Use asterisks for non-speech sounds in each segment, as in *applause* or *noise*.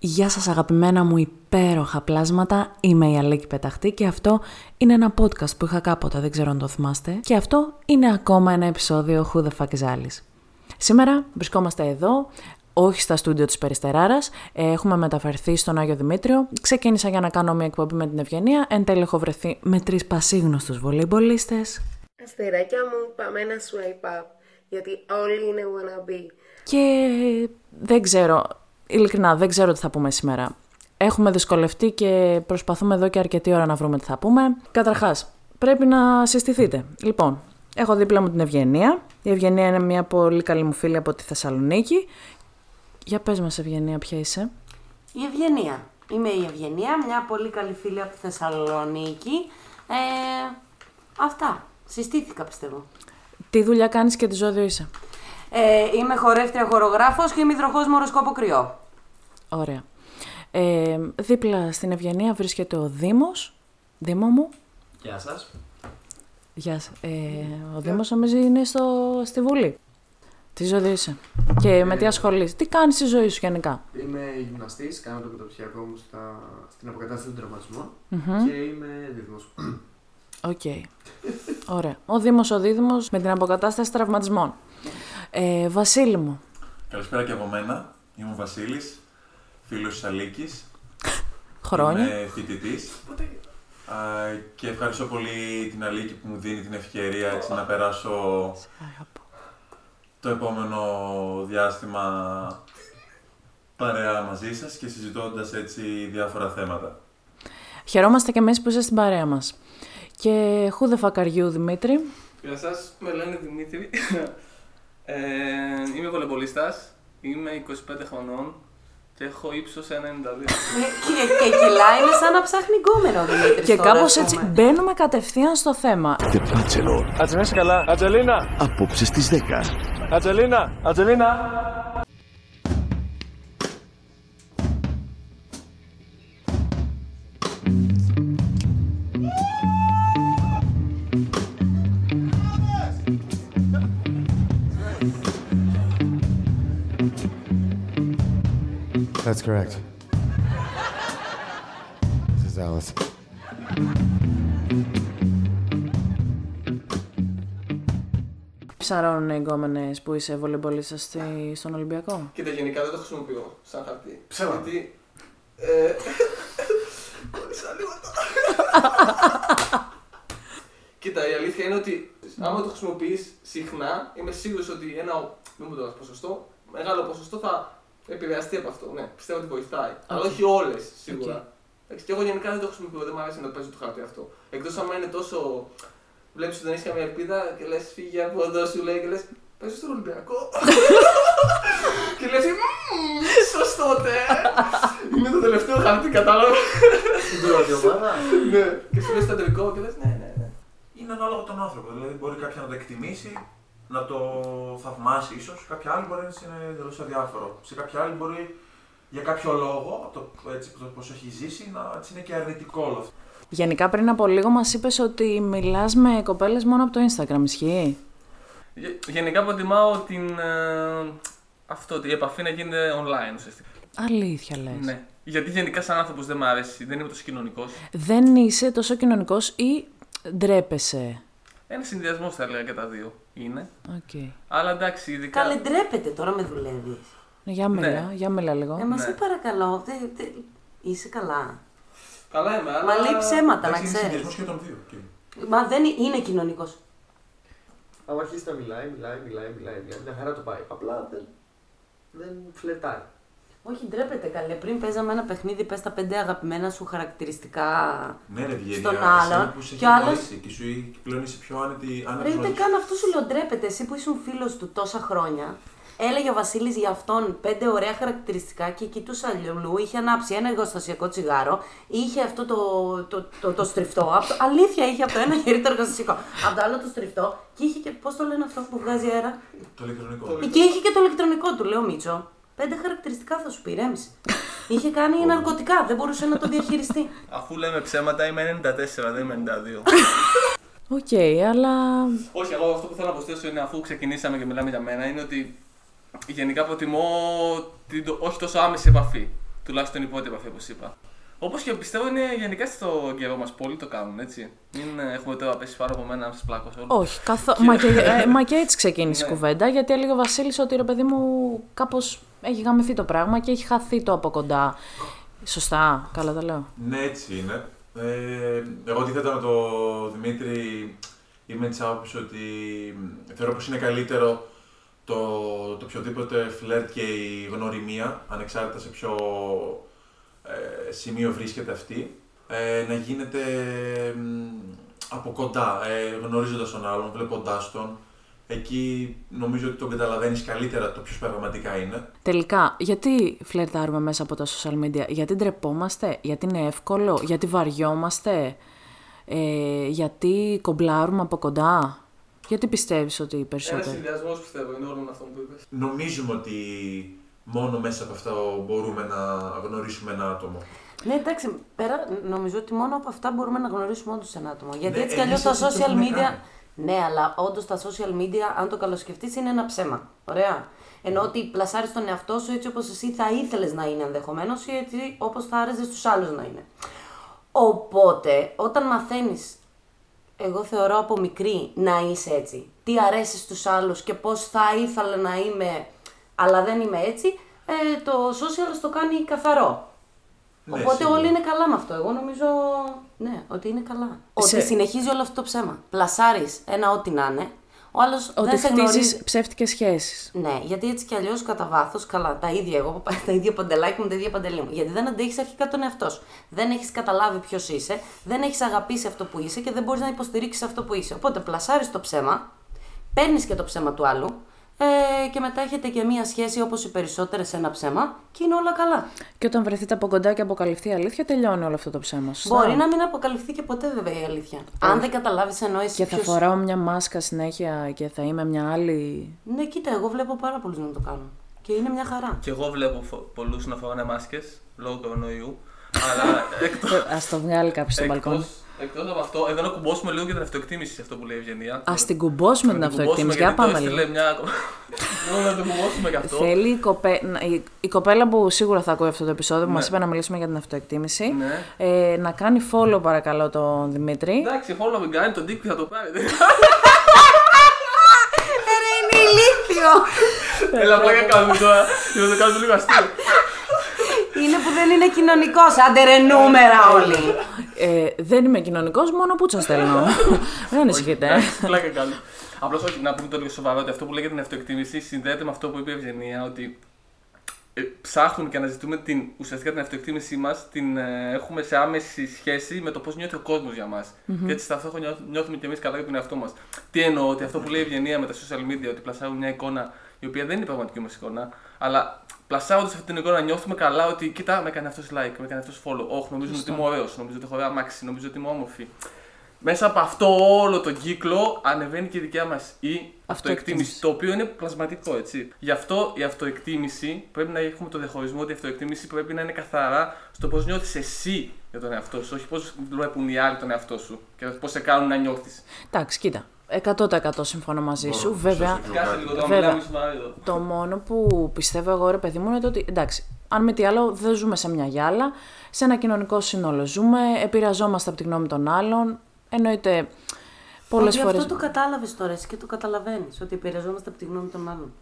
Γεια σας αγαπημένα μου υπέροχα πλάσματα, είμαι η Αλέκη Πεταχτή και αυτό είναι ένα podcast που είχα κάποτε, δεν ξέρω αν το θυμάστε. Και αυτό είναι ακόμα ένα επεισόδιο Who the fuck is Alice. Σήμερα βρισκόμαστε εδώ, όχι στα στούντιο της Περιστεράρας, ε, έχουμε μεταφερθεί στον Άγιο Δημήτριο. Ξεκίνησα για να κάνω μια εκπομπή με την Ευγενία, εν τέλει έχω βρεθεί με τρεις πασίγνωστους βολейμπολίστες. Αστεράκια μου, πάμε ένα swipe up, γιατί όλοι είναι wannabe. Και δεν ξέρω, ειλικρινά δεν ξέρω τι θα πούμε σήμερα. Έχουμε δυσκολευτεί και προσπαθούμε εδώ και αρκετή ώρα να βρούμε τι θα πούμε. Καταρχάς, πρέπει να συστηθείτε. Λοιπόν, έχω δίπλα μου την Ευγενία. Η Ευγενία είναι μια πολύ καλή μου φίλη από τη Θεσσαλονίκη. Για πες μας Ευγενία, ποια είσαι. Η Ευγενία. Είμαι η Ευγενία, μια πολύ καλή φίλη από τη Θεσσαλονίκη. Ε, αυτά. Συστήθηκα πιστεύω. Τι δουλειά κάνεις και τι ζώδιο είσαι. Ε, είμαι χορεύτρια χορογράφος και είμαι υδροχός με οροσκόπο κρυό. Ωραία. Ε, δίπλα στην Ευγενία βρίσκεται ο Δήμος. Δήμο μου. Γεια σας. Γεια σας. Ε, ο Δήμος νομίζω είναι στο, στη Βουλή. Τι ζώδιο είσαι. Και με τι ασχολείσαι. Τι κάνεις στη ζωή σου γενικά; Είμαι γυμναστής, κάνω το καταπτυχιακό μου στα, στην αποκατάσταση των τραυματισμών Μμμ. και είμαι δίδυμος. Οκ. Ωραία. Ο Δήμος ο Δίδυμος με την αποκατάσταση τραυματισμών. Ε, Βασίλη μου. Καλησπέρα και από μένα. Είμαι ο Βασίλης, φίλος της Αλίκης. Χρόνια. Είμαι φοιτητής. Και ευχαριστώ πολύ την Αλίκη που μου δίνει την ευκαιρία έτσι, να περάσω Αγαπώ. το επόμενο διάστημα παρέα μαζί σας και συζητώντας έτσι διάφορα θέματα. Χαιρόμαστε και εμείς που είσαι στην παρέα μας. Και who the fuck are you, Δημήτρη; Γεια σας, με λένε Δημήτρη. ε, είμαι βολεμπολίστας, είμαι 25 χρονών και έχω ύψος 1,92. Ε, και, και κιλά είναι σαν να ψάχνει γκόμενο ο Δημήτρης Και τώρα, κάπως ας έτσι πούμε. μπαίνουμε κατευθείαν στο θέμα. The Bachelor. Άτσε να είσαι καλά. Ατζελίνα! Απόψε στις 10. Ατζελίνα! Ατζελίνα! That's correct. This is Alice. Ψαρώνουν οι γκόμενες που είσαι βολεϊμπολίστας στη- στον Ολυμπιακό; Κοίτα, γενικά δεν το χρησιμοποιώ σαν χαρτί. Ψέμα. Γιατί. Ε, *laughs* κόλλησα λίγο τώρα. *laughs* Κοίτα, η αλήθεια είναι ότι άμα το χρησιμοποιείς συχνά, είμαι σίγουρος ότι ένα. Μην μου το πας ποσοστό. Μεγάλο ποσοστό θα επηρεαστεί από αυτό. Ναι, πιστεύω ότι βοηθάει. Αλλά όχι όλες σίγουρα. Οκ. Εντάξει, και εγώ γενικά δεν το χρησιμοποιώ, δεν μου αρέσει να παίζω το χαρτί αυτό. Εκτός άμα είναι τόσο. Βλέπεις ότι δεν έχεις καμία ελπίδα και λες φύγει από εδώ, σου λέει και λες παίζω στον Ολυμπιακό. *laughs* και λες «Μμμ, ίσως τότε. είναι το τελευταίο χαρτί, κατάλαβα. Την πρώτη ομάδα. ναι, και σου λέει στο τελικό και λες ναι, ναι, ναι. Είναι ανάλογα τον άνθρωπο. Δηλαδή, μπορεί κάποια να το εκτιμήσει, να το θαυμάσει ίσως. Κάποια άλλη μπορεί να της είναι εντελώς αδιάφορο. Σε κάποια άλλη μπορεί για κάποιο λόγο, από το, έτσι, το πώς έχει ζήσει, να έτσι είναι και αρνητικό όλο αυτό. Γενικά πριν από λίγο μας είπες ότι μιλάς με κοπέλες μόνο από το Instagram, ισχύει; Γε- Γενικά προτιμάω την. ε, αυτό, ότι η επαφή να γίνεται online ουσιαστικά. Αλήθεια λες; Ναι. Γιατί γενικά σαν άνθρωπος δεν μου αρέσει, δεν είμαι τόσο κοινωνικός. Δεν είσαι τόσο κοινωνικός ή ντρέπεσαι; Ένα συνδυασμός θα έλεγα και τα δύο είναι. Οκ. Αλλά εντάξει, ειδικά. Καλέ, ντρέπεται τώρα με δουλεύεις. Για μιλά, Ναι. για μιλά λίγο. Ε, μα Ναι. σε παρακαλώ, δε, δε, είσαι καλά. Καλά είμαι, αλλά. Μα λέει ψέματα, να Εντάξει, είναι συνδυασμός ξέρει. και των δύο. Και... Μα δεν είναι, είναι κοινωνικός. Άμα αρχίσει να μιλάει, μιλάει, μιλάει, μιλάει, μιλάει. Μια χαρά το πάει. Απλά δεν, δεν φλερτάρει. Όχι, ντρέπεται καλέ. Πριν παίζαμε ένα παιχνίδι, πες τα πέντε αγαπημένα σου χαρακτηριστικά. Ναι, ρε Ευγένεια, Στον εσένα άλλον. που σε Και έχει ο άλλος- γνωρίσει και σου και πλέον είσαι πιο άνετη. Ρε, άνετη ούτε ζωή. καν αυτό σου λέω ντρέπεται. Εσύ που ήσουν φίλος του τόσα χρόνια. Έλεγε ο Βασίλης για αυτόν πέντε ωραία χαρακτηριστικά και κοιτούσε αλλού. Είχε ανάψει ένα εργοστασιακό τσιγάρο, είχε αυτό το, το, το, το, στριφτό. Από το- αλήθεια είχε από το ένα χέρι το εργοστασιακό, από το άλλο το στριφτό και είχε και. Πώς το λένε αυτό που βγάζει αέρα; Το ηλεκτρονικό. Και είχε και το ηλεκτρονικό του, λέω Μίτσο. Πέντε χαρακτηριστικά θα σου πει, ρέμισε. είχε κάνει *laughs* ναρκωτικά, δεν μπορούσε να το διαχειριστεί. *laughs* Αφού λέμε ψέματα, είμαι 94, δεν είμαι 92. *laughs* Οκ, αλλά. Όχι, εγώ αυτό που θέλω να προσθέσω είναι αφού ξεκινήσαμε και μιλάμε για μένα, είναι ότι γενικά προτιμώ την, το- όχι τόσο άμεση επαφή. Τουλάχιστον η πρώτη επαφή, όπως είπα. Όπως και πιστεύω είναι γενικά στο καιρό μας. Πολλοί το κάνουν έτσι. Μην ε, έχουμε τώρα πέσει πάρα από μένα να σας πλάκωσω. όλους. Όχι, καθό... μα, και, ε, *laughs* μα και έτσι ξεκίνησε η Ναι. κουβέντα, γιατί έλεγε ο Βασίλης ότι ρε παιδί μου κάπως έχει γαμηθεί το πράγμα και έχει χαθεί το από κοντά. Σωστά, καλά τα λέω. Ναι, έτσι είναι. Ε, εγώ αντίθετα με τον Δημήτρη είμαι της άποψης ότι θεωρώ πως είναι καλύτερο το, το οποιοδήποτε φλερτ και η γνωριμία, ανεξάρτητα σε ποιο ε, σημείο βρίσκεται αυτή, ε, να γίνεται μ, από κοντά, ε, γνωρίζοντας τον άλλον, βλέποντάς τον. Εκεί νομίζω ότι τον καταλαβαίνεις καλύτερα το ποιος πραγματικά είναι. Τελικά, γιατί φλερτάρουμε μέσα από τα social media, γιατί ντρεπόμαστε, γιατί είναι εύκολο, γιατί βαριόμαστε, ε, γιατί κομπλάρουμε από κοντά; Γιατί πιστεύεις ότι οι Ένας περισσότεροι. συνδυασμός πιστεύω είναι όλων αυτών που είπες. Νομίζουμε ότι μόνο μέσα από αυτό μπορούμε να γνωρίσουμε ένα άτομο. Ναι, εντάξει, πέρα, νομίζω ότι μόνο από αυτά μπορούμε να γνωρίσουμε όντως ένα άτομο. Γιατί Ναι, έτσι κι αλλιώς εμείς τα αυτό το social έχουμε media. κάνει. Ναι, αλλά όντως τα social media, αν το καλοσκεφτείς, είναι ένα ψέμα. Ωραία. Ενώ ότι πλασάρεις τον εαυτό σου έτσι όπως εσύ θα ήθελες να είναι ενδεχομένως ή έτσι όπως θα άρεσε στους άλλους να είναι. Οπότε, όταν μαθαίνεις, εγώ θεωρώ από μικρή να είσαι έτσι, τι αρέσει στους άλλους και πώς θα ήθελα να είμαι, αλλά δεν είμαι έτσι, ε, το social το κάνει καθαρό. Ναι, Οπότε σίγουρα. όλοι είναι καλά με αυτό. Εγώ νομίζω ναι, ότι είναι καλά. Σε- Ότι συνεχίζει όλο αυτό το ψέμα. Πλασάρεις ένα ό,τι να είναι. Ο άλλος Ότι δεν σε χτίζεις γνωρίζει. ψεύτικες σχέσεις. Ναι, γιατί έτσι κι αλλιώς κατά βάθος, καλά, τα ίδια εγώ, τα ίδια παντελάκι μου, τα ίδια παντελή μου. Γιατί δεν αντέχεις αρχικά τον εαυτό σου. Δεν έχεις καταλάβει ποιος είσαι, δεν έχεις αγαπήσει αυτό που είσαι και δεν μπορείς να υποστηρίξεις αυτό που είσαι. Οπότε πλασάρεις το ψέμα, παίρνεις και το ψέμα του άλλου ε, και μετά έχετε και μία σχέση όπως οι περισσότερες σε ένα ψέμα και είναι όλα καλά. Και όταν βρεθείτε από κοντά και αποκαλυφθεί η αλήθεια, τελειώνει όλο αυτό το ψέμα. Σωστά; Μπορεί να μην αποκαλυφθεί και ποτέ βέβαια η αλήθεια. Αν δεν καταλάβεις εννοείς. Και θα φοράω μια μάσκα συνέχεια και θα είμαι μια άλλη. Ναι, κοίτα, εγώ βλέπω πάρα πολλούς να το κάνουν. Και είναι μια χαρά. Και εγώ βλέπω πολλούς να φοράνε μάσκες λόγω κορονοϊού. αλλά *laughs* εκτό. Α το βγάλει κάποιος στο μπαλκόνι. Εκτός, εκτός από αυτό, εδώ να κουμπώσουμε λίγο για την αυτοεκτίμηση σε αυτό που λέει η Ευγενία. Α την κουμπώσουμε την Να την κουμπώσουμε, αυτοεκτίμηση. Για γιατί το πάμε έστειλε λίγο. Μια... Θέλω *laughs* να το κουμπώσουμε γι' αυτό. Θέλει η, κοπέ... να- η- η κοπέλα που σίγουρα θα ακούει αυτό το επεισόδιο που Ναι. μα είπε να μιλήσουμε για την αυτοεκτίμηση. Ναι. Ε, να κάνει follow παρακαλώ τον Δημήτρη. Εντάξει, follow μην κάνει τον Dick θα το πάρει. είναι ηλίθιο! Έλα, πλάκα κάνουμε τώρα. Για να το κάνουμε λίγο αστείο. είναι που δεν είναι κοινωνικός. Άντε ρε νούμερα όλοι. Ε, δεν είμαι κοινωνικός, μόνο πούτσα στέλνω. *laughs* Δεν ανησυχείτε. Εντάξει, Πλάκα κάνω. Απλώς όχι, να πούμε το λίγο σοβαρό ότι αυτό που λέγεται την αυτοεκτίμηση συνδέεται με αυτό που είπε η Ευγενία, ότι ε, ψάχνουμε και αναζητούμε την, ουσιαστικά την αυτοεκτίμησή μας, την ε, έχουμε σε άμεση σχέση με το πώς νιώθει ο κόσμος για μας. Και έτσι ταυτόχρονα νιώθ- νιώθουμε κι εμείς καλά για τον εαυτό μας. Τι εννοώ, ότι αυτό που λέει η Ευγενία με τα social media, ότι πλασάρουμε μια εικόνα η οποία δεν είναι η πραγματική μα εικόνα, αλλά πλασάροντα αυτή την εικόνα νιώθουμε καλά ότι κοίτα, με έκανε αυτός like, με έκανε αυτός follow. Όχι, νομίζω ότι είμαι ωραίος, νομίζω ότι έχω ωραία αμάξι, νομίζω ότι είμαι όμορφη. Μέσα από αυτό όλο τον κύκλο ανεβαίνει και η δικιά μας η αυτοεκτίμηση. Το οποίο είναι πλασματικό, έτσι. Γι' αυτό η αυτοεκτίμηση πρέπει να έχουμε το διαχωρισμό ότι η αυτοεκτίμηση πρέπει να είναι καθαρά στο πώς νιώθεις εσύ για τον εαυτό σου, όχι πώς βλέπουν οι άλλοι τον εαυτό σου και πώς σε κάνουν να νιώθεις. Εντάξει, κοίτα. 100% συμφωνώ μαζί σου. Μπορώ, Βέβαια, σωστά. Κάτσε λίγο τώρα, Βέβαια. μιλάμε σοβαρά εδώ. το μόνο που πιστεύω εγώ, ρε παιδί μου, είναι το ότι εντάξει, αν με τι άλλο, δεν ζούμε σε μια γυάλα. Σε ένα κοινωνικό σύνολο ζούμε, επηρεαζόμαστε από τη γνώμη των άλλων. Εννοείται πολλές Ότι φορέ. Αυτό το κατάλαβες τώρα εσύ και το καταλαβαίνεις. Ότι επηρεαζόμαστε από τη γνώμη των άλλων.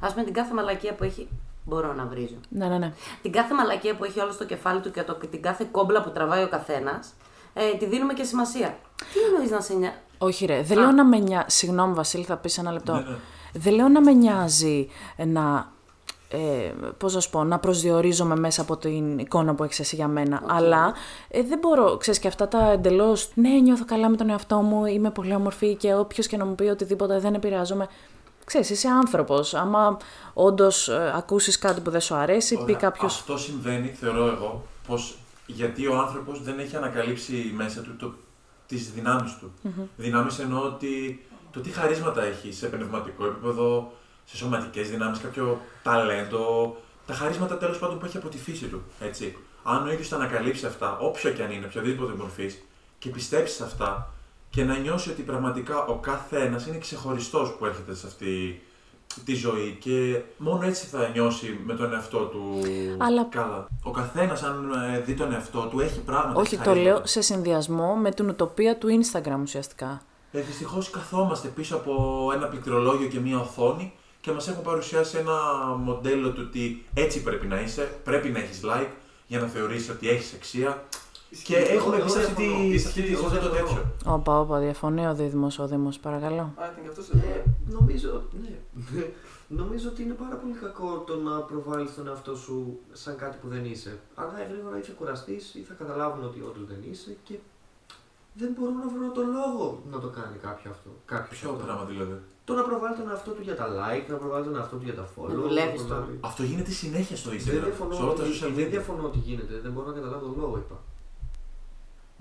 Α πούμε την κάθε μαλακία που έχει. Μπορώ να βρίζω. Ναι, ναι, ναι. Την κάθε μαλακία που έχει όλο στο κεφάλι του και το, την κάθε κόμπλα που τραβάει ο καθένας, ε, τη δίνουμε και σημασία. Τι εννοείς να σε νοιάζει. Όχι, ρε. Δεν λέω να με νοιάζει. Συγγνώμη, Βασίλη, θα πεις ένα λεπτό. Ναι, ναι. Δεν λέω να με νοιάζει να. Ε, πώς να σου πω, να προσδιορίζομαι μέσα από την εικόνα που έχεις εσύ για μένα. Αλλά ε, δεν μπορώ, ξέρεις και αυτά τα εντελώς, ναι νιώθω καλά με τον εαυτό μου, είμαι πολύ όμορφη και όποιος και να μου πει οτιδήποτε δεν επηρεάζομαι. Ξέρεις, είσαι άνθρωπος. Άμα όντως ε, ακούσεις κάτι που δεν σου αρέσει, πει Ωραία. κάποιος... Αυτό συμβαίνει, θεωρώ εγώ, πως γιατί ο άνθρωπος δεν έχει ανακαλύψει μέσα του το, τις δυνάμεις του. Δυνάμεις εννοώ ότι το τι χαρίσματα έχει σε πνευματικό επίπεδο, σε σωματικές δυνάμεις, κάποιο ταλέντο, τα χαρίσματα τέλος πάντων που έχει από τη φύση του. Έτσι. Αν ο ίδιος τα ανακαλύψει αυτά, όποιο και αν είναι, οποιαδήποτε μορφής, και πιστέψεις σε αυτά και να νιώσει ότι πραγματικά ο κάθε ένας είναι ξεχωριστός που έρχεται σε αυτή τη ζωή και μόνο έτσι θα νιώσει με τον εαυτό του Αλλά- καλά. Ο καθένας, αν ε, δει τον εαυτό του, έχει πράγματα. Όχι, έχει το λέω χαρίσματα. σε συνδυασμό με την ουτοπία του Instagram ουσιαστικά. Ε, Δυστυχώς καθόμαστε πίσω από ένα πληκτρολόγιο και μία οθόνη και μας έχουν παρουσιάσει ένα μοντέλο του ότι έτσι πρέπει να είσαι, πρέπει να έχεις like για να θεωρήσει ότι έχεις αξία. Και Ισχύει. έχουμε Εγώ μπει σε αυτή τη, διαφωνώ. σε αυτή τη, Εγώ σε αυτό το διαφωνώ. τέτοιο. Όπα, όπα, διαφωνεί ο Δίδυμος, ο Δήμος, παρακαλώ. Α, ήταν και αυτός Ε, εδώ. νομίζω, ναι. νομίζω ότι είναι πάρα πολύ κακό το να προβάλλεις τον εαυτό σου σαν κάτι που δεν είσαι. Αργά ή γρήγορα ή θα κουραστείς ή θα καταλάβουν ότι όντως δεν είσαι και δεν μπορώ να βρω τον λόγο να το κάνει κάποιο αυτό. Κάποιος Ποιο αυτό. πράγμα δηλαδή; Το να προβάλλει τον εαυτό του για τα like, να προβάλλει τον εαυτό του για τα follow. Να δουλεύεις να τώρα. προβάλλει- Αυτό γίνεται συνέχεια στο Δεν Instagram. διαφωνώ, Σε όλα τα ότι, social δεν media. διαφωνώ ότι γίνεται, δεν μπορώ να καταλάβω τον λόγο, είπα.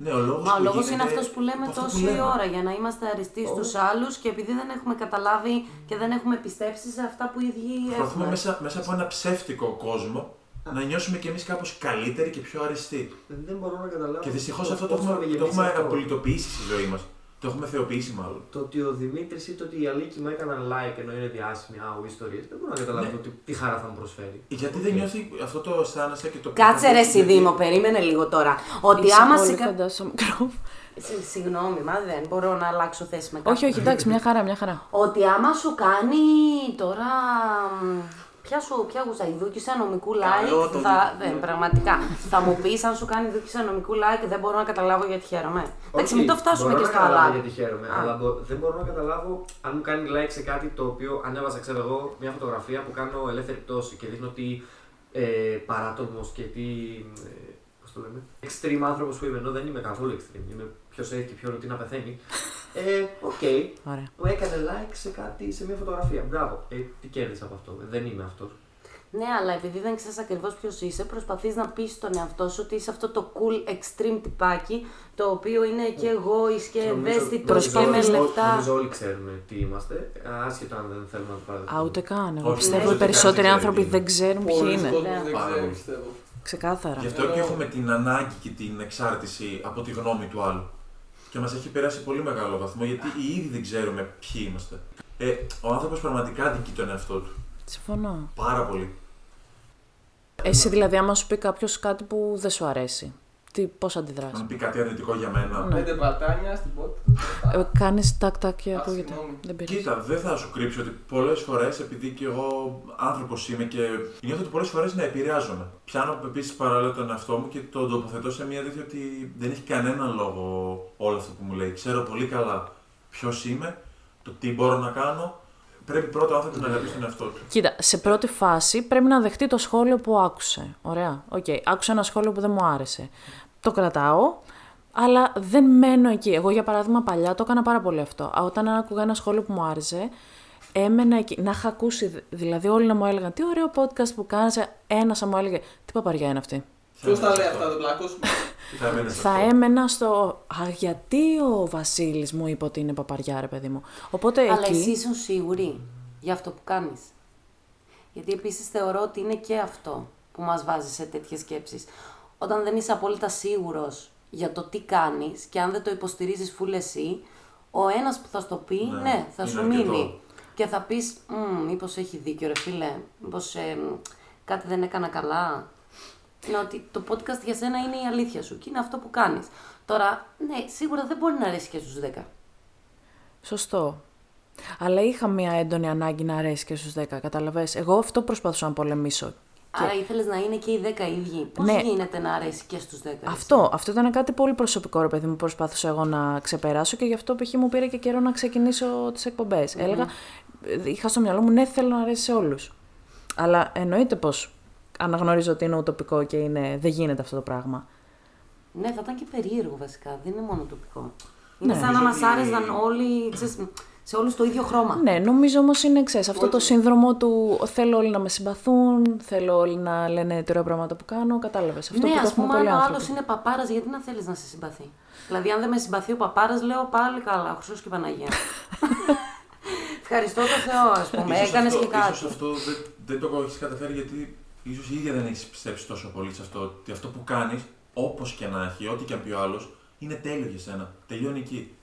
Ναι, ο λόγος Μα ο που λόγος γίνεται είναι αυτός που λέμε αυτό που τόση λέμε. ώρα, για να είμαστε αριστείς Ω. στους άλλους και επειδή δεν έχουμε καταλάβει και δεν έχουμε πιστέψει σε αυτά που οι ίδιοι Προσπαθούμε έχουμε. μέσα, μέσα από ένα ψεύτικο κόσμο να νιώσουμε κι εμείς κάπως καλύτεροι και πιο αριστεί. Δεν μπορώ να καταλάβω. Και δυστυχώς πώς- αυτό το πώς έχουμε, θα με το γεμίσει έχουμε αυτό. απολυτοποιήσει στη ζωή μας. Το έχουμε θεοποιήσει μάλλον. Το ότι ο Δημήτρης ή το ότι οι Αλίκη μου έκαναν like ενώ είναι διάσημοι, άου ιστορίες, δεν μπορώ να καταλάβω Ναι. τι, τι χαρά θα μου προσφέρει. Γιατί δεν νιώθει αυτό το αισθάνεσαι και το Κάτσε ρε εσύ γιατί- Δήμο, περίμενε λίγο τώρα. Ότι Είσαι άμα πολύ σε. κα- κοντά στο μικρόφωνο. Συ- Συγγνώμη, μα δεν μπορώ να αλλάξω θέση με κάποιον. όχι, όχι, εντάξει, μια χαρά, μια χαρά. Ότι άμα σου κάνει τώρα. Μ, Ποια σου, ποια γουστά, η δούκισα νομικού Καλό like. το Θα, δι- δεν, πραγματικά. θα μου πεις αν σου κάνει δούκισα νομικού like, δεν μπορώ να καταλάβω γιατί χαίρομαι. Εντάξει, Όχι, μην το φτάσουμε μπορώ και να στο καταλάβω αλλά. γιατί χαίρομαι, Α. αλλά μπο- δεν μπορώ να καταλάβω αν μου κάνει like σε κάτι το οποίο ανέβαζα, ξέρω εγώ, μια φωτογραφία που κάνω ελεύθερη πτώση και δείχνω τι ε, παράτολμος και τι. Ε, πώς το λέμε, extreme άνθρωπος που είμαι, ενώ δεν είμαι καθόλου extreme. Είμαι πιο safe και πιο ρωτή να πεθαίνει. Ε, οκ. Ωραία. Μου έκανε like σε κάτι, σε μια φωτογραφία. Μπράβο. Ε, τι κέρδισα από αυτό; Δεν είμαι αυτός. Ναι, αλλά επειδή δεν ξέρεις ακριβώς ποιος είσαι, προσπαθείς να πεις στον εαυτό σου ότι είσαι αυτό το cool extreme τυπάκι, το οποίο είναι και εγώ και ευαίσθητος και με Προσπαθείς- λεφτά. Νομίζω όλοι ξέρουμε τι είμαστε, άσχετο αν δεν θέλουμε να το παραδεχτούμε. Α, ούτε καν. Εγώ Όχι, πιστεύω ναι, οι περισσότεροι δεν άνθρωποι ξέρει δεν ξέρουν ποιοι Πολλοί είναι. κόσμος Ναι. δεν Πάρα ξέρει, πολύ. πιστεύω. Ξεκάθαρα. Γι' αυτό και έχουμε την ανάγκη και την εξάρτηση από τη γνώμη του άλλου. Και μας έχει περάσει πολύ μεγάλο βαθμό γιατί ήδη δεν ξέρουμε ποιοι είμαστε. Ε, ο άνθρωπος πραγματικά δικεί τον εαυτό του. Συμφωνώ. Πάρα πολύ. Εσύ δηλαδή, άμα σου πει κάποιος κάτι που δεν σου αρέσει, τι, πώς Αν αντιδράσει. πει κάτι αρνητικό για μένα. Ναι. Πέντε πατάνια στην πόρτα. Ε, κάνεις τάκ τάκ και Α, ακούγεται. συγγνώμη. Δεν πειράζει. Κοίτα, δεν θα σου κρύψω ότι πολλές φορές, επειδή και εγώ άνθρωπος είμαι και νιώθω ότι πολλές φορές να επηρεάζομαι. Πιάνω επίσης παράλληλα τον εαυτό μου και τον τοποθετώ σε μια τέτοια ότι δεν έχει κανένα λόγο όλο αυτό που μου λέει. Ξέρω πολύ καλά ποιος είμαι, το τι μπορώ να κάνω. Πρέπει πρώτα ο άνθρωπος να αγαπήσει τον εαυτό του. Κοίτα, σε πρώτη φάση πρέπει να δεχτεί το σχόλιο που άκουσε. Ωραία. Οκ. Άκουσα ένα σχόλιο που δεν μου άρεσε. Το κρατάω, αλλά δεν μένω εκεί. Εγώ, για παράδειγμα, παλιά το έκανα πάρα πολύ αυτό. Α, Όταν άκουγα ένα σχόλιο που μου άρεσε, έμενα εκεί. Να είχα ακούσει, δηλαδή, όλοι να μου έλεγαν Τι ωραίο podcast που κάνεις. Ένας θα μου έλεγε Τι παπαριά είναι αυτή. Ποιος τα λέει αυτά, δεν πλακώσουμε. *laughs* Θα έμενε σε Θα αυτό. έμενα στο. Α, γιατί ο Βασίλης μου είπε ότι είναι παπαριά, ρε παιδί μου. Οπότε Αλλά εκεί. εσύ ήσουν σίγουρη για αυτό που κάνεις; Γιατί επίσης θεωρώ ότι είναι και αυτό που μας βάζει σε τέτοιες σκέψεις. Όταν δεν είσαι απόλυτα σίγουρος για το τι κάνεις και αν δεν το υποστηρίζεις φουλ εσύ, ο ένας που θα στο πει, ναι, Ναι, θα είναι σου αρκετό. μείνει. Και θα πεις, μήπως έχει δίκιο, ρε φίλε, μήπως κάτι δεν έκανα καλά. Είναι ότι το podcast για σένα είναι η αλήθεια σου και είναι αυτό που κάνεις. Τώρα, ναι, σίγουρα δεν μπορεί να αρέσει και στους 10. Σωστό. Αλλά είχα μια έντονη ανάγκη να αρέσει και στους 10, καταλαβες. Εγώ αυτό προσπαθούσα να πολεμήσω. Άρα ήθελες να είναι και οι 10 ίδιοι. Πώς Ναι. γίνεται να αρέσει και στους 10. ρε, Αυτό, αυτό ήταν κάτι πολύ προσωπικό, ρε παιδί μου, που προσπάθησα εγώ να ξεπεράσω και γι' αυτό π.χ. μου πήρε και καιρό να ξεκινήσω τις εκπομπες Έλεγα, ε, είχα στο μυαλό μου, ναι, θέλω να αρέσει σε όλους. Αλλά εννοείται πως αναγνωρίζω ότι είναι ουτοπικό και είναι, δεν γίνεται αυτό το πράγμα. εσύ; Ναι, θα ήταν και περίεργο βασικά. Δεν είναι μόνο τοπικό. Είναι Ναι. σαν να Νομίζω μας ότι- άρεσαν όλοι, ξέρεις, σε όλους το ίδιο χρώμα. Ναι, νομίζω όμως είναι εξή. Αυτό το σύνδρομο του θέλω όλοι να με συμπαθούν, θέλω όλοι να λένε τι ωραία πράγματα που κάνω. Κατάλαβες. Αυτό ναι, που το ας έχουμε πούμε, αν πολλοί ο άνθρωποι. άλλος είναι παπάρας, γιατί να θέλεις να σε συμπαθεί; Δηλαδή, αν δεν με συμπαθεί ο παπάρας, λέω πάλι καλά, Χρυσός και Παναγία. *laughs* Ευχαριστώ το Θεό, ας πούμε. Ίσως Έκανες αυτό- και κάτι. Ίσως αυτό δεν, δεν το έχεις καταφέρει γιατί ίσως η ίδια δεν έχεις πιστέψει τόσο πολύ σε αυτό. Ότι αυτό που κάνεις, όπως και να έχει, ό,τι και αν πει ο άλλος, είναι τέλειο για σένα. Τελειώνει εκεί.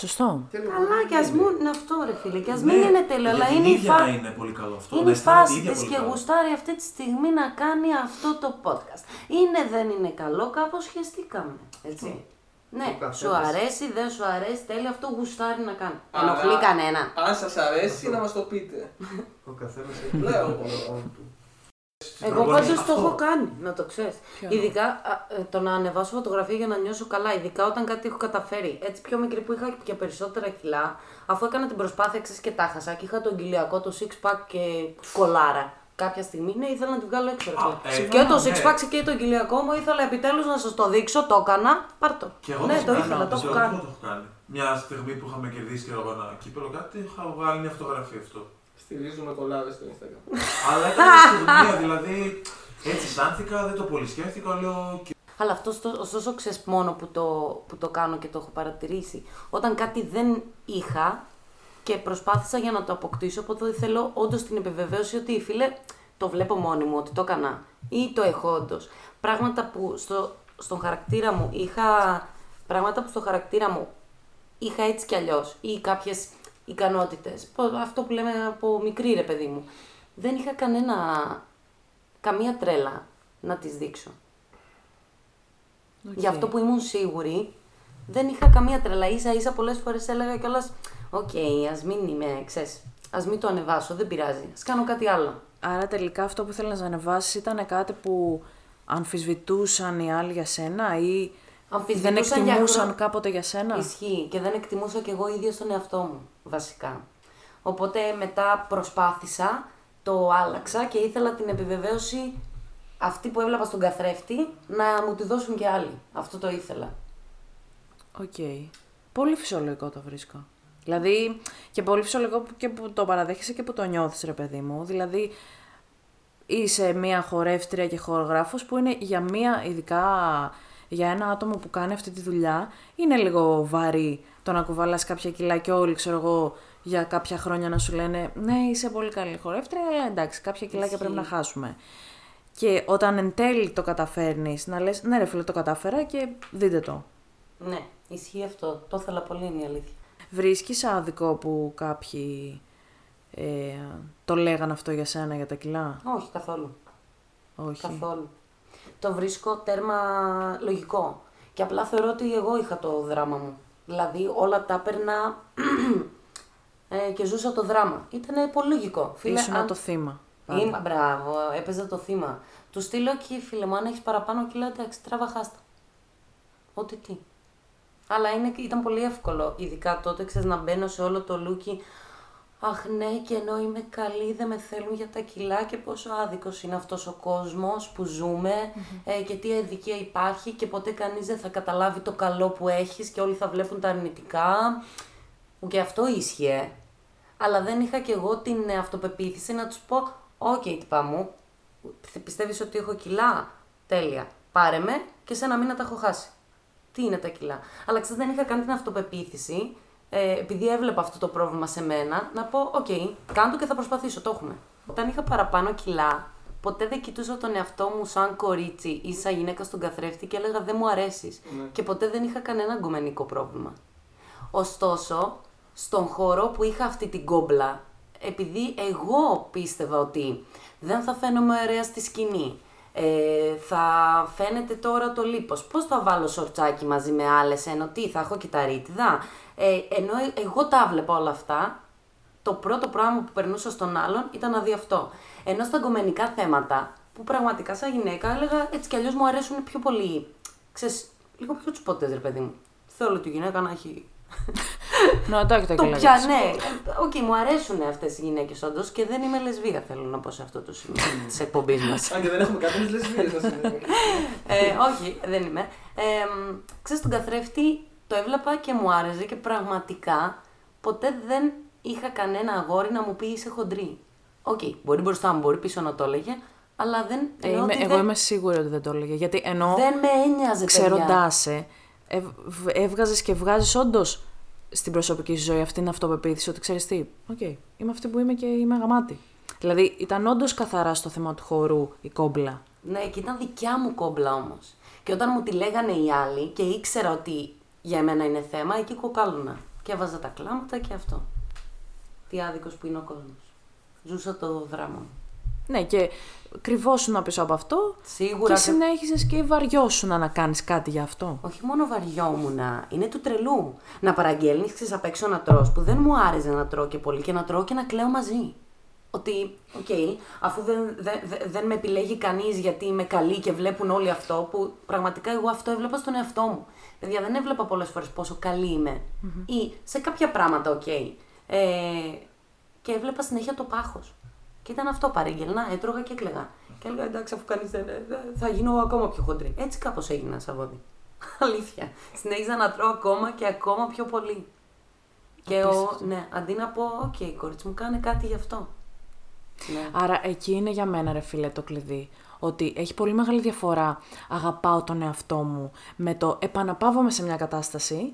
Σωστό. Τέλειο. Αλλά και ας μην είναι αυτό, ρε φίλε. Και ας μην Ναι, είναι τέλειο. για Αλλά την είναι η, ίδια φα... να είναι πολύ καλό αυτό. είναι να η αισθάνεται φάση ίδια της πολύ και καλά. γουστάρει αυτή τη στιγμή να κάνει αυτό το podcast. Είναι, δεν είναι καλό, κάπως χεστήκαμε. Έτσι. Ναι, Ο καθένας. σου αρέσει, δεν σου αρέσει, τέλειο αυτό γουστάρει να κάνει. Αλλά- Ενοχλεί κανένα. Αν σας αρέσει, να μας το πείτε. *laughs* Ο καθένας Λέω. έχει το του. Εγώ προπόνηση πάντως το αυτό. έχω κάνει, να το ξέρεις. Ποιο; Ειδικά α, ε, το να ανεβάσω φωτογραφία για να νιώσω καλά, ειδικά όταν κάτι έχω καταφέρει. Έτσι πιο μικρή που είχα και περισσότερα κιλά, αφού έκανα την προσπάθεια ξέρεις, και τα χάσα και είχα τον κοιλιακό, το six pack και κολάρα. Κάποια στιγμή, ναι, ήθελα να την βγάλω έξω. ρε Α, φίλε. ε, και το ναι. six pack και το κοιλιακό μου ήθελα επιτέλους να σας το δείξω, το έκανα. Πάρ το. Και εγώ ναι, το, το έχω ήθελα, κάνει, το ξέρω, έχω εγώ κάνει. το έχω κάνει. Μια στιγμή που είχαμε κερδίσει και εγώ ένα κύπελο κάτι, είχα βγάλει μια φωτογραφία αυτό. Στηρίζουμε κολλάδες στο Instagram. *laughs* Αλλά ήταν μια στιγμία, δηλαδή έτσι σάνθηκα, δεν το πολύ σκέφτηκα, λέω και Αλλά αυτό ωστόσο ξέρεις μόνο που το, που το κάνω και το έχω παρατηρήσει. Όταν κάτι δεν είχα και προσπάθησα για να το αποκτήσω, οπότε θέλω όντως την επιβεβαίωση ότι φίλε, το βλέπω μόνη μου ότι το έκανα ή το έχω όντως. Πράγματα που στο, στον χαρακτήρα μου είχα. Πράγματα που στο χαρακτήρα μου είχα έτσι κι αλλιώς ή κάποιες ικανότητες. Αυτό που λέμε από μικρή ρε παιδί μου. Δεν είχα κανένα. καμία τρέλα να τις δείξω. Οκ. Για αυτό που ήμουν σίγουρη, δεν είχα καμία τρέλα. Ίσα ίσα πολλές φορές έλεγα κιόλας: Οκ, ας μην είμαι, ξέρεις, ας μην το ανεβάσω, δεν πειράζει. Ας κάνω κάτι άλλο. Άρα τελικά αυτό που θέλεις να ανεβάσει ήταν κάτι που αμφισβητούσαν οι άλλοι για σένα ή δεν Αμφισβητούσαν για εκτιμούσαν χρόνο. κάποτε για σένα; Ισχύει και δεν εκτιμούσα κι εγώ ίδια τον εαυτό μου, βασικά. Οπότε μετά προσπάθησα, το άλλαξα και ήθελα την επιβεβαίωση αυτή που έβλεπα στον καθρέφτη να μου τη δώσουν και άλλοι. Αυτό το ήθελα. Οκ. Πολύ φυσιολογικό το βρίσκω. Δηλαδή, και πολύ φυσιολογικό που- και που το παραδέχεσαι και που το νιώθεις, ρε παιδί μου. Δηλαδή, είσαι μία χορεύτρια και χορογράφος που είναι για μία, ειδικά για ένα άτομο που κάνει αυτή τη δουλειά, είναι λίγο βαρύ το να κουβαλάς κάποια κιλά και όλοι, ξέρω εγώ, για κάποια χρόνια να σου λένε «Ναι, είσαι πολύ καλή χορεύτρια, αλλά εντάξει, κάποια κιλάκια Ισχύει. πρέπει να χάσουμε». Και όταν εν τέλει το καταφέρνεις, να λες «Ναι ρε φίλε, το κατάφερα και δείτε το». Ναι, ισχύει αυτό. Το ήθελα πολύ, είναι η αλήθεια. Βρίσκεις άδικο που κάποιοι ε, το λέγαν αυτό για σένα, για τα κιλά; Όχι, καθόλου. Όχι. Καθόλου. Το βρίσκω τέρμα λογικό. Και απλά θεωρώ ότι εγώ είχα το δράμα μου. Δηλαδή όλα τα έπαιρνα *clears throat* ε, και ζούσα το δράμα. Ήταν πολύ λογικό. Ήσουν αν- το θύμα. πάντα. Είμαι, μπράβο, έπαιζα το θύμα. Του στείλω και φίλε μου, αν έχεις παραπάνω κιλά, εντάξει, τράβα χάστα. Ό,τι τι. Αλλά είναι, ήταν πολύ εύκολο, ειδικά τότε, ξέρεις, να μπαίνω σε όλο το λούκι. Αχ ναι, και ενώ είμαι καλή δεν με θέλουν για τα κιλά και πόσο άδικος είναι αυτός ο κόσμος που ζουμε ε, και τι αδικία υπάρχει και ποτέ κανείς δεν θα καταλάβει το καλό που έχεις και όλοι θα βλέπουν τα αρνητικά. Και αυτό ίσχυε. Αλλά δεν είχα κι εγώ την αυτοπεποίθηση να τους πω «OK, τυπά μου, πιστεύεις ότι έχω κιλά, τέλεια, πάρε με και σε ένα μήνα τα έχω χάσει». Τι είναι τα κιλά; Αλλά ξέρεις, δεν είχα καν την αυτοπεποίθηση, ε, επειδή έβλεπα αυτό το πρόβλημα σε μένα, να πω «OK, κάντο και θα προσπαθήσω, το έχουμε». Όταν είχα παραπάνω κιλά, ποτέ δεν κοιτούσα τον εαυτό μου σαν κορίτσι ή σαν γυναίκα στον καθρέφτη και έλεγα «Δεν μου αρέσεις». Ναι. Και ποτέ δεν είχα κανένα γκομενικό πρόβλημα. Ωστόσο, στον χώρο που είχα αυτή την κόμπλα, επειδή εγώ πίστευα ότι δεν θα φαίνομαι ωραία στη σκηνή, ε, θα φαίνεται τώρα το λίπος, πώς θα βάλω σορτσάκι μαζί με άλλες, ενώ τι, θα έχω κυταρίτιδα; Ε, ενώ εγώ τα βλέπα όλα αυτά, το πρώτο πράγμα που περνούσα στον άλλον ήταν να δει αυτό. Ενώ στα γκομενικά θέματα, που πραγματικά σαν γυναίκα έλεγα έτσι κι αλλιώς μου αρέσουν πιο πολύ, ξέρεις, λίγο πιο τσουπότες ρε παιδί μου. Θέλω τη γυναίκα να έχει *laughs* Ναι, το έχετε το καλά πια, έτσι. ναι. Ε, Οκ, μου αρέσουν αυτές οι γυναίκες όντως και δεν είμαι λεσβία, θέλω να πω σε αυτό το σημείο της εκπομπής μας. Αν και δεν έχουμε κάποιες λεσβίες να συνδέουμε. ε, όχι, δεν είμαι. Ε, μ, ξέρεις, τον καθρέφτη το έβλεπα και μου άρεσε και πραγματικά ποτέ δεν είχα κανένα αγόρι να μου πει είσαι χοντρή. Οκ, μπορεί μπροστά μου, μπορεί πίσω να το έλεγε, αλλά δεν. Ε, εννοώ είμαι, ότι εγώ δεν, είμαι σίγουρη ότι δεν το έλεγε. Γιατί ενώ δεν με ένοιαζε, ξέροντάς σε, έβγαζες και βγάζεις όντως στην προσωπική σου ζωή αυτήν την αυτοπεποίθηση ότι ξέρεις τι. Οκ, είμαι αυτή που είμαι και είμαι γαμάτη. Δηλαδή ήταν όντως καθαρά στο θέμα του χορού η κόμπλα. Ναι, και ήταν δικιά μου κόμπλα όμως. Και όταν μου τη λέγανε οι άλλοι και ήξερα ότι για μένα είναι θέμα, εκεί κοκάλουνα. Και έβαζα τα κλάματα και αυτό. Τι άδικος που είναι ο κόσμος. Ζούσα το δράμα μου. Ναι, και κρυβόσουν πίσω από αυτό Σίγουρα. και και- συνέχιζες και βαριώσουν να κάνεις κάτι γι' αυτό. Όχι μόνο βαριόμουνα, είναι του τρελού. Να παραγγέλνεις, ξέρεις απ' έξω να τρως που δεν μου άρεσε να τρώω και πολύ και να τρώω και να κλαίω μαζί. Ότι, οκ, αφού δεν, δεν, δεν- δεν με επιλέγει κανείς γιατί είμαι καλή και βλέπουν όλοι αυτό, που πραγματικά εγώ αυτό έβλεπα στον εαυτό μου. Παιδιά, δεν έβλεπα πολλές φορές πόσο καλή είμαι. Ή σε κάποια πράγματα, οκ. Ε, και έβλεπα συνέχεια το πάχος. Και ήταν αυτό, παρήγγελνα, έτρωγα και έκλαιγα. Και έλεγα εντάξει, αφού κανείς δεν. δεν- θα γίνω ακόμα πιο χοντρή. Έτσι κάπως έγινα σα βόδι. *laughs* Αλήθεια. Συνέχιζα να τρώω ακόμα και ακόμα πιο πολύ. Και ο, ναι, αντί να πω, οκ, κορίτσι μου, κάνε κάτι γι' αυτό. Ναι. Άρα εκεί είναι για μένα ρε φίλε το κλειδί. Ότι έχει πολύ μεγάλη διαφορά αγαπάω τον εαυτό μου με το επαναπαύομαι σε μια κατάσταση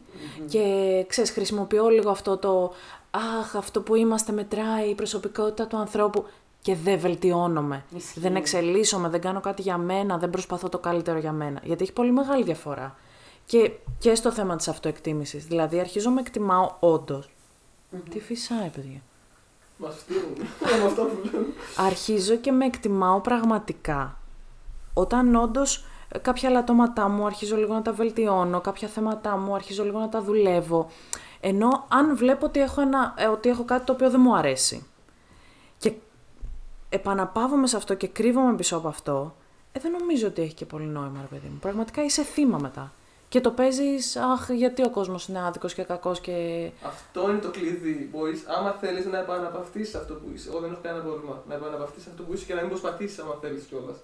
και ξέρεις χρησιμοποιώ λίγο αυτό το αχ αυτό που είμαστε μετράει η προσωπικότητα του ανθρώπου και δεν βελτιώνομαι. Ισχύει. Δεν εξελίσσομαι, δεν κάνω κάτι για μένα, δεν προσπαθώ το καλύτερο για μένα. Γιατί έχει πολύ μεγάλη διαφορά. Και, και στο θέμα της αυτοεκτίμησης. Δηλαδή αρχίζω με εκτιμάω όντως. Τι φυσάει παιδιά. Μα στείλουν. *laughs* Με αυτό που λέμε. αρχίζω και με εκτιμάω πραγματικά. Όταν όντως κάποια λατώματά μου αρχίζω λίγο να τα βελτιώνω, κάποια θέματά μου αρχίζω λίγο να τα δουλεύω. Ενώ αν βλέπω ότι έχω, ένα, ε, ότι έχω κάτι το οποίο δεν μου αρέσει και επαναπαύομαι σε αυτό και κρύβομαι πίσω από αυτό, ε, δεν νομίζω ότι έχει και πολύ νόημα, ρε παιδί μου. Πραγματικά είσαι θύμα μετά. Και το παίζεις, αχ, γιατί ο κόσμος είναι άδικος και κακός και. Αυτό είναι το κλειδί. Μπορεί, άμα θέλεις να επαναπαυτείς αυτό που είσαι. Εγώ δεν έχω κανένα πρόβλημα να επαναπαυτείς αυτό που είσαι και να μην προσπαθήσεις άμα θέλεις κιόλας.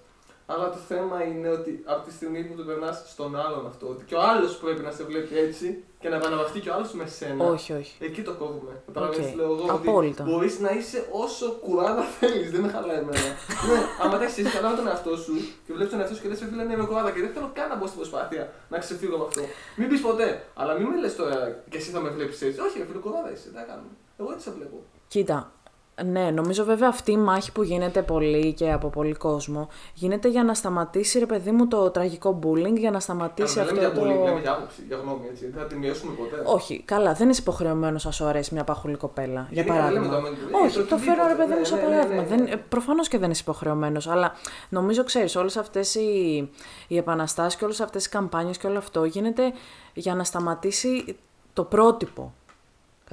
Αλλά το θέμα είναι ότι από τη στιγμή που το περνάς στον άλλον αυτό, ότι και ο άλλος πρέπει να σε βλέπει έτσι και να επαναπαυτεί και ο άλλος με σένα. Όχι, όχι. Εκεί το κόβουμε. Καταλαβαίνεις Οκ. τι λέω εγώ. Απόλυτα. Μπορείς να είσαι όσο κουράδα θέλεις, δεν με χαλάει εμένα. *laughs* ναι, άμα τα έχεις καλά με τον εαυτό σου και βλέπεις τον εαυτό σου και λε: Φίλε, ναι, είμαι κουράδα και δεν θέλω καν να μπω στην προσπάθεια να ξεφύγω από αυτό. Μην πεις ποτέ, αλλά μην με λες τώρα και εσύ θα με βλέπεις έτσι. Όχι, ρε φίλε, κουράδα είσαι, τι να κάνουμε. Εγώ έτσι σε βλέπω. Κοίτα, ναι, νομίζω βέβαια αυτή η μάχη που γίνεται πολύ και από πολύ κόσμο γίνεται για να σταματήσει, ρε παιδί μου, το τραγικό bullying, για να σταματήσει δεν λέμε αυτό για το... πολύ, λέμε για άποψη, για γνώμη έτσι. Δεν θα τη μειώσουμε ποτέ. Όχι, καλά, δεν είσαι υποχρεωμένος να σου αρέσει μια παχουλή κοπέλα. Για Γενικά δεν λέμε παράδειγμα. το αμήν- Όχι, το το φέρω ρε οτιδήποτε, παιδί μου ναι, σαν ναι, ναι, παράδειγμα. ναι, Δεν, ναι. ε, προφανώς και δεν είσαι υποχρεωμένος, αλλά νομίζω ξέρεις, όλες αυτές οι, οι επαναστάσεις και όλες αυτές οι καμπάνιες και όλο αυτό γίνεται για να σταματήσει το πρότυπο.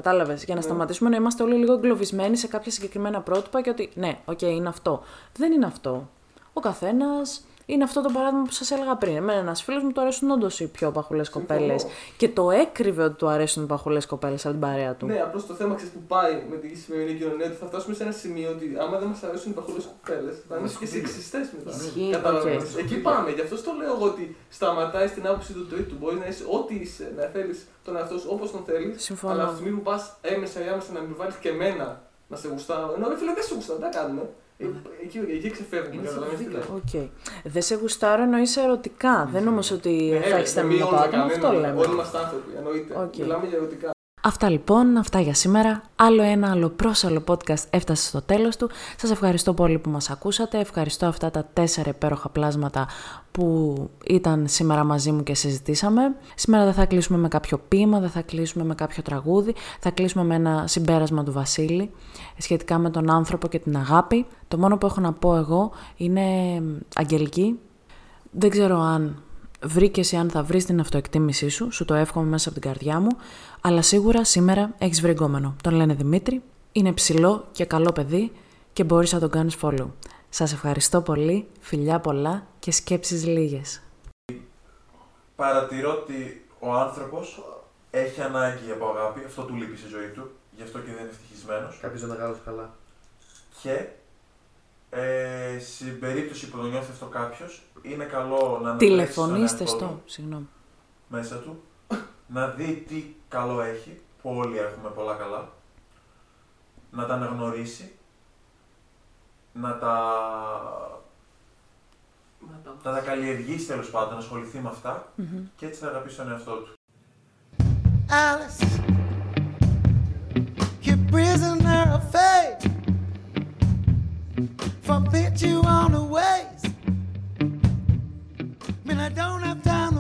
Κατάλαβες. Για Ναι. να σταματήσουμε να είμαστε όλοι λίγο εγκλωβισμένοι σε κάποια συγκεκριμένα πρότυπα και ότι ναι, οκ, είναι αυτό. Δεν είναι αυτό. Ο καθένας είναι αυτό το παράδειγμα που σας έλεγα πριν. Εμένα ένας φίλος μου του αρέσουν όντως οι πιο παχουλές κοπέλες. Και το έκρυβε ότι του αρέσουν οι παχουλές κοπέλες από την παρέα του. Ναι, απλώς το θέμα ξέρεις που πάει με τη σημερινή κοινωνία ότι θα φτάσουμε σε ένα σημείο ότι άμα δεν μας αρέσουν οι παχουλές κοπέλες, θα είμαστε και σεξιστές μετά. Ισχύει, Καταλαβαίνεις. οκ. Εκεί πάμε. Γι' αυτό το λέω εγώ ότι σταματάει στην άποψη του τρίτου. Μπορεί να είσαι ό,τι είσαι, να θέλεις τον εαυτό σου όπως τον θέλεις. Συμφωνώ. Αλλά από τη στιγμή που πας έμμεσα ή άμεσα να μην βάλεις και εμένα να σε γουστάρω. Ενώ ρε φίλε δεν σε γουστάρω, τι να κάνουμε; Ε, Εκεί, εκεί ξεφεύγουμε. Είναι Καταλαβαίνεις τι λέω. Οκ. Δεν σε γουστάρω εννοεί ερωτικά. Δεν όμως ότι Ναι, θα έχεις δεν θέμα με το μειώνουμε άτομο. Αυτό κανέναν. λέμε. Όλοι είμαστε άνθρωποι, εννοείται. Οκ. Μιλάμε για ερωτικά. Αυτά λοιπόν, αυτά για σήμερα. Άλλο ένα άλλο πρόσαλο podcast έφτασε στο τέλος του. Σας ευχαριστώ πολύ που μας ακούσατε. Ευχαριστώ αυτά τα τέσσερα υπέροχα πλάσματα που ήταν σήμερα μαζί μου και συζητήσαμε. Σήμερα δεν θα κλείσουμε με κάποιο ποίημα, δεν θα κλείσουμε με κάποιο τραγούδι. Θα κλείσουμε με ένα συμπέρασμα του Βασίλη σχετικά με τον άνθρωπο και την αγάπη. Το μόνο που έχω να πω εγώ είναι αγγελική. Δεν ξέρω αν βρήκες ή αν θα βρεις την αυτοεκτίμησή σου, σου το εύχομαι μέσα από την καρδιά μου, αλλά σίγουρα σήμερα έχεις βρει γκόμενο. Τον λένε Δημήτρη, είναι ψηλό και καλό παιδί και μπορείς να τον κάνεις follow. Σας ευχαριστώ πολύ, φιλιά πολλά και σκέψεις λίγες. Παρατηρώ ότι ο άνθρωπος έχει ανάγκη από αγάπη, αυτό του λείπει στη ζωή του, γι' αυτό και δεν είναι ευτυχισμένος. Κάποιος μεγάλος καλά. Και ε, στην περίπτωση που το νιώθει αυτό κάποιος, είναι καλό να Τηλεφωνήστε στο, συγγνώμη. Μέσα του, να δει τι καλό έχει, που όλοι έχουμε πολλά καλά, να τα αναγνωρίσει, να τα. Να τα, να τα καλλιεργήσει τέλος πάντων, να ασχοληθεί με αυτά και έτσι θα αγαπήσει τον εαυτό του. Alice, you on the ways. man. I don't have time.